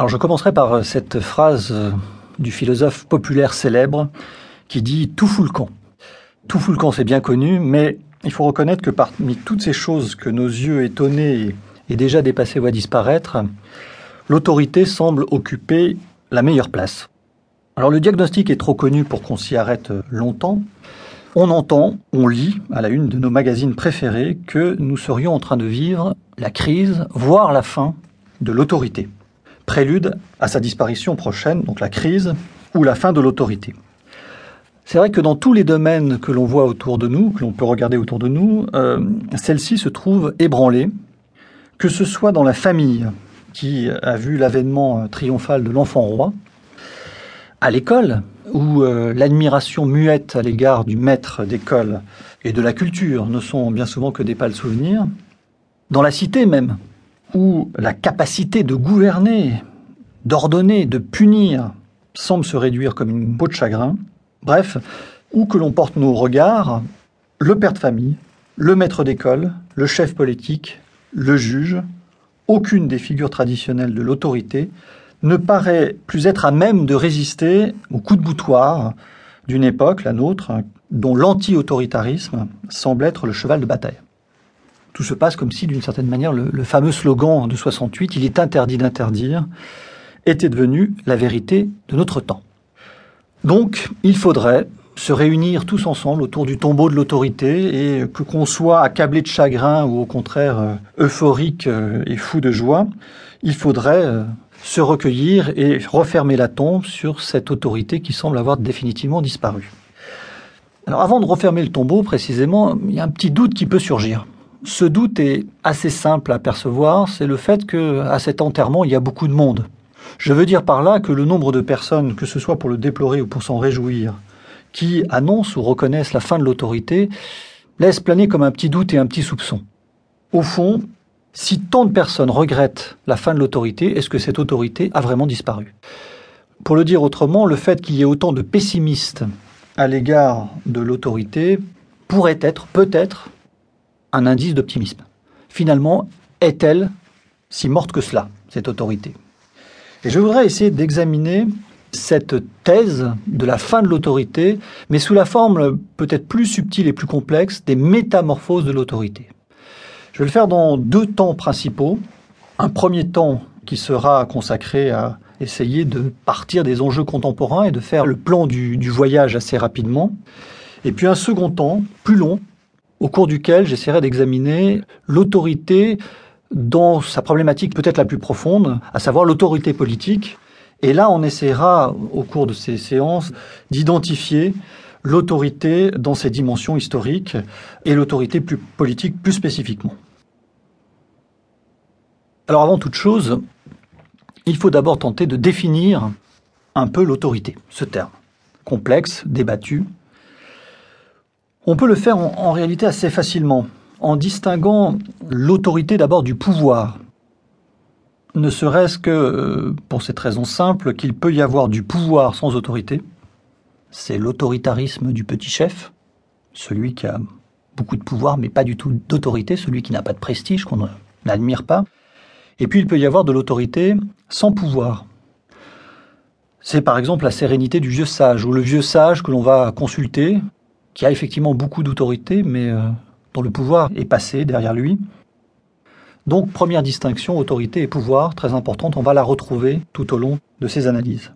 Alors je commencerai par euh, cette phrase euh, du philosophe populaire célèbre qui dit tout fout le camp. Tout fout le camp, c'est bien connu, mais il faut reconnaître que parmi toutes ces choses que nos yeux étonnés et déjà dépassés voient disparaître, l'autorité semble occuper la meilleure place. Alors le diagnostic est trop connu pour qu'on s'y arrête longtemps. On entend, on lit à la une de nos magazines préférés que nous serions en train de vivre la crise, voire la fin de l'autorité. Prélude à sa disparition prochaine, donc la crise ou la fin de l'autorité. C'est vrai que dans tous les domaines que l'on voit autour de nous, que l'on peut regarder autour de nous, euh, celle-ci se trouve ébranlée, que ce soit dans la famille, qui a vu l'avènement triomphal de l'enfant roi, à l'école, où euh, l'admiration muette à l'égard du maître d'école et de la culture ne sont bien souvent que des pâles souvenirs, dans la cité même, où la capacité de gouverner, d'ordonner, de punir semble se réduire comme une peau de chagrin, bref, où que l'on porte nos regards, le père de famille, le maître d'école, le chef politique, le juge, aucune des figures traditionnelles de l'autorité ne paraît plus être à même de résister au coup de boutoir d'une époque, la nôtre, dont l'anti-autoritarisme semble être le cheval de bataille. Tout se passe comme si, d'une certaine manière, le, fameux slogan de 68, il est interdit d'interdire, était devenu la vérité de notre temps. Donc, il faudrait se réunir tous ensemble autour du tombeau de l'autorité et que qu'on soit accablé de chagrin ou au contraire euh, euphorique euh, et fou de joie, il faudrait euh, se recueillir et refermer la tombe sur cette autorité qui semble avoir définitivement disparu. Alors avant de refermer le tombeau précisément, il y a un petit doute qui peut surgir. Ce doute est assez simple à percevoir, c'est le fait que à cet enterrement, il y a beaucoup de monde. Je veux dire par là que le nombre de personnes, que ce soit pour le déplorer ou pour s'en réjouir, qui annoncent ou reconnaissent la fin de l'autorité, laisse planer comme un petit doute et un petit soupçon. Au fond, si tant de personnes regrettent la fin de l'autorité, est-ce que cette autorité a vraiment disparu? Pour le dire autrement, le fait qu'il y ait autant de pessimistes à l'égard de l'autorité pourrait être, peut-être, un indice d'optimisme. Finalement, est-elle si morte que cela, cette autorité? Et je voudrais essayer d'examiner cette thèse de la fin de l'autorité, mais sous la forme peut-être plus subtile et plus complexe des métamorphoses de l'autorité. Je vais le faire dans deux temps principaux. Un premier temps qui sera consacré à essayer de partir des enjeux contemporains et de faire le plan du, voyage assez rapidement. Et puis un second temps, plus long, au cours duquel j'essaierai d'examiner l'autorité dans sa problématique peut-être la plus profonde, à savoir l'autorité politique. Et là, on essaiera, au cours de ces séances, d'identifier l'autorité dans ses dimensions historiques et l'autorité plus politique plus spécifiquement. Alors avant toute chose, il faut d'abord tenter de définir un peu l'autorité, ce terme, complexe, débattu. On peut le faire en, réalité assez facilement, en distinguant l'autorité d'abord du pouvoir, ne serait-ce que euh, pour cette raison simple qu'il peut y avoir du pouvoir sans autorité, c'est l'autoritarisme du petit chef, celui qui a beaucoup de pouvoir mais pas du tout d'autorité, celui qui n'a pas de prestige, qu'on n'admire pas. Et puis il peut y avoir de l'autorité sans pouvoir. C'est par exemple la sérénité du vieux sage, ou le vieux sage que l'on va consulter, qui a effectivement beaucoup d'autorité, mais euh, dont le pouvoir est passé derrière lui. Donc première distinction, autorité et pouvoir, très importante, on va la retrouver tout au long de ces analyses.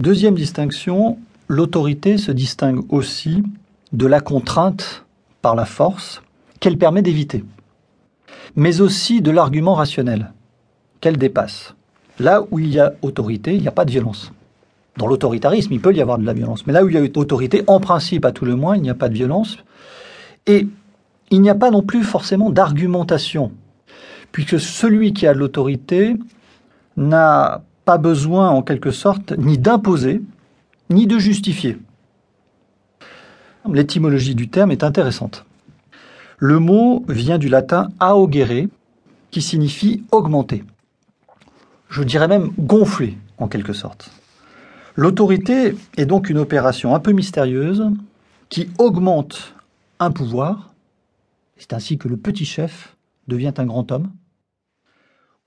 Deuxième distinction, l'autorité se distingue aussi de la contrainte par la force qu'elle permet d'éviter, mais aussi de l'argument rationnel qu'elle dépasse. Là où il y a autorité, il n'y a pas de violence. Dans l'autoritarisme, il peut y avoir de la violence, mais là où il y a autorité, en principe, à tout le moins, il n'y a pas de violence. Et il n'y a pas non plus forcément d'argumentation, puisque celui qui a l'autorité n'a pas besoin, en quelque sorte, ni d'imposer, ni de justifier. L'étymologie du terme est intéressante. Le mot vient du latin augere, qui signifie augmenter. Je dirais même gonfler, en quelque sorte. L'autorité est donc une opération un peu mystérieuse qui augmente un pouvoir, c'est ainsi que le petit chef devient un grand homme,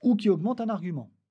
ou qui augmente un argument.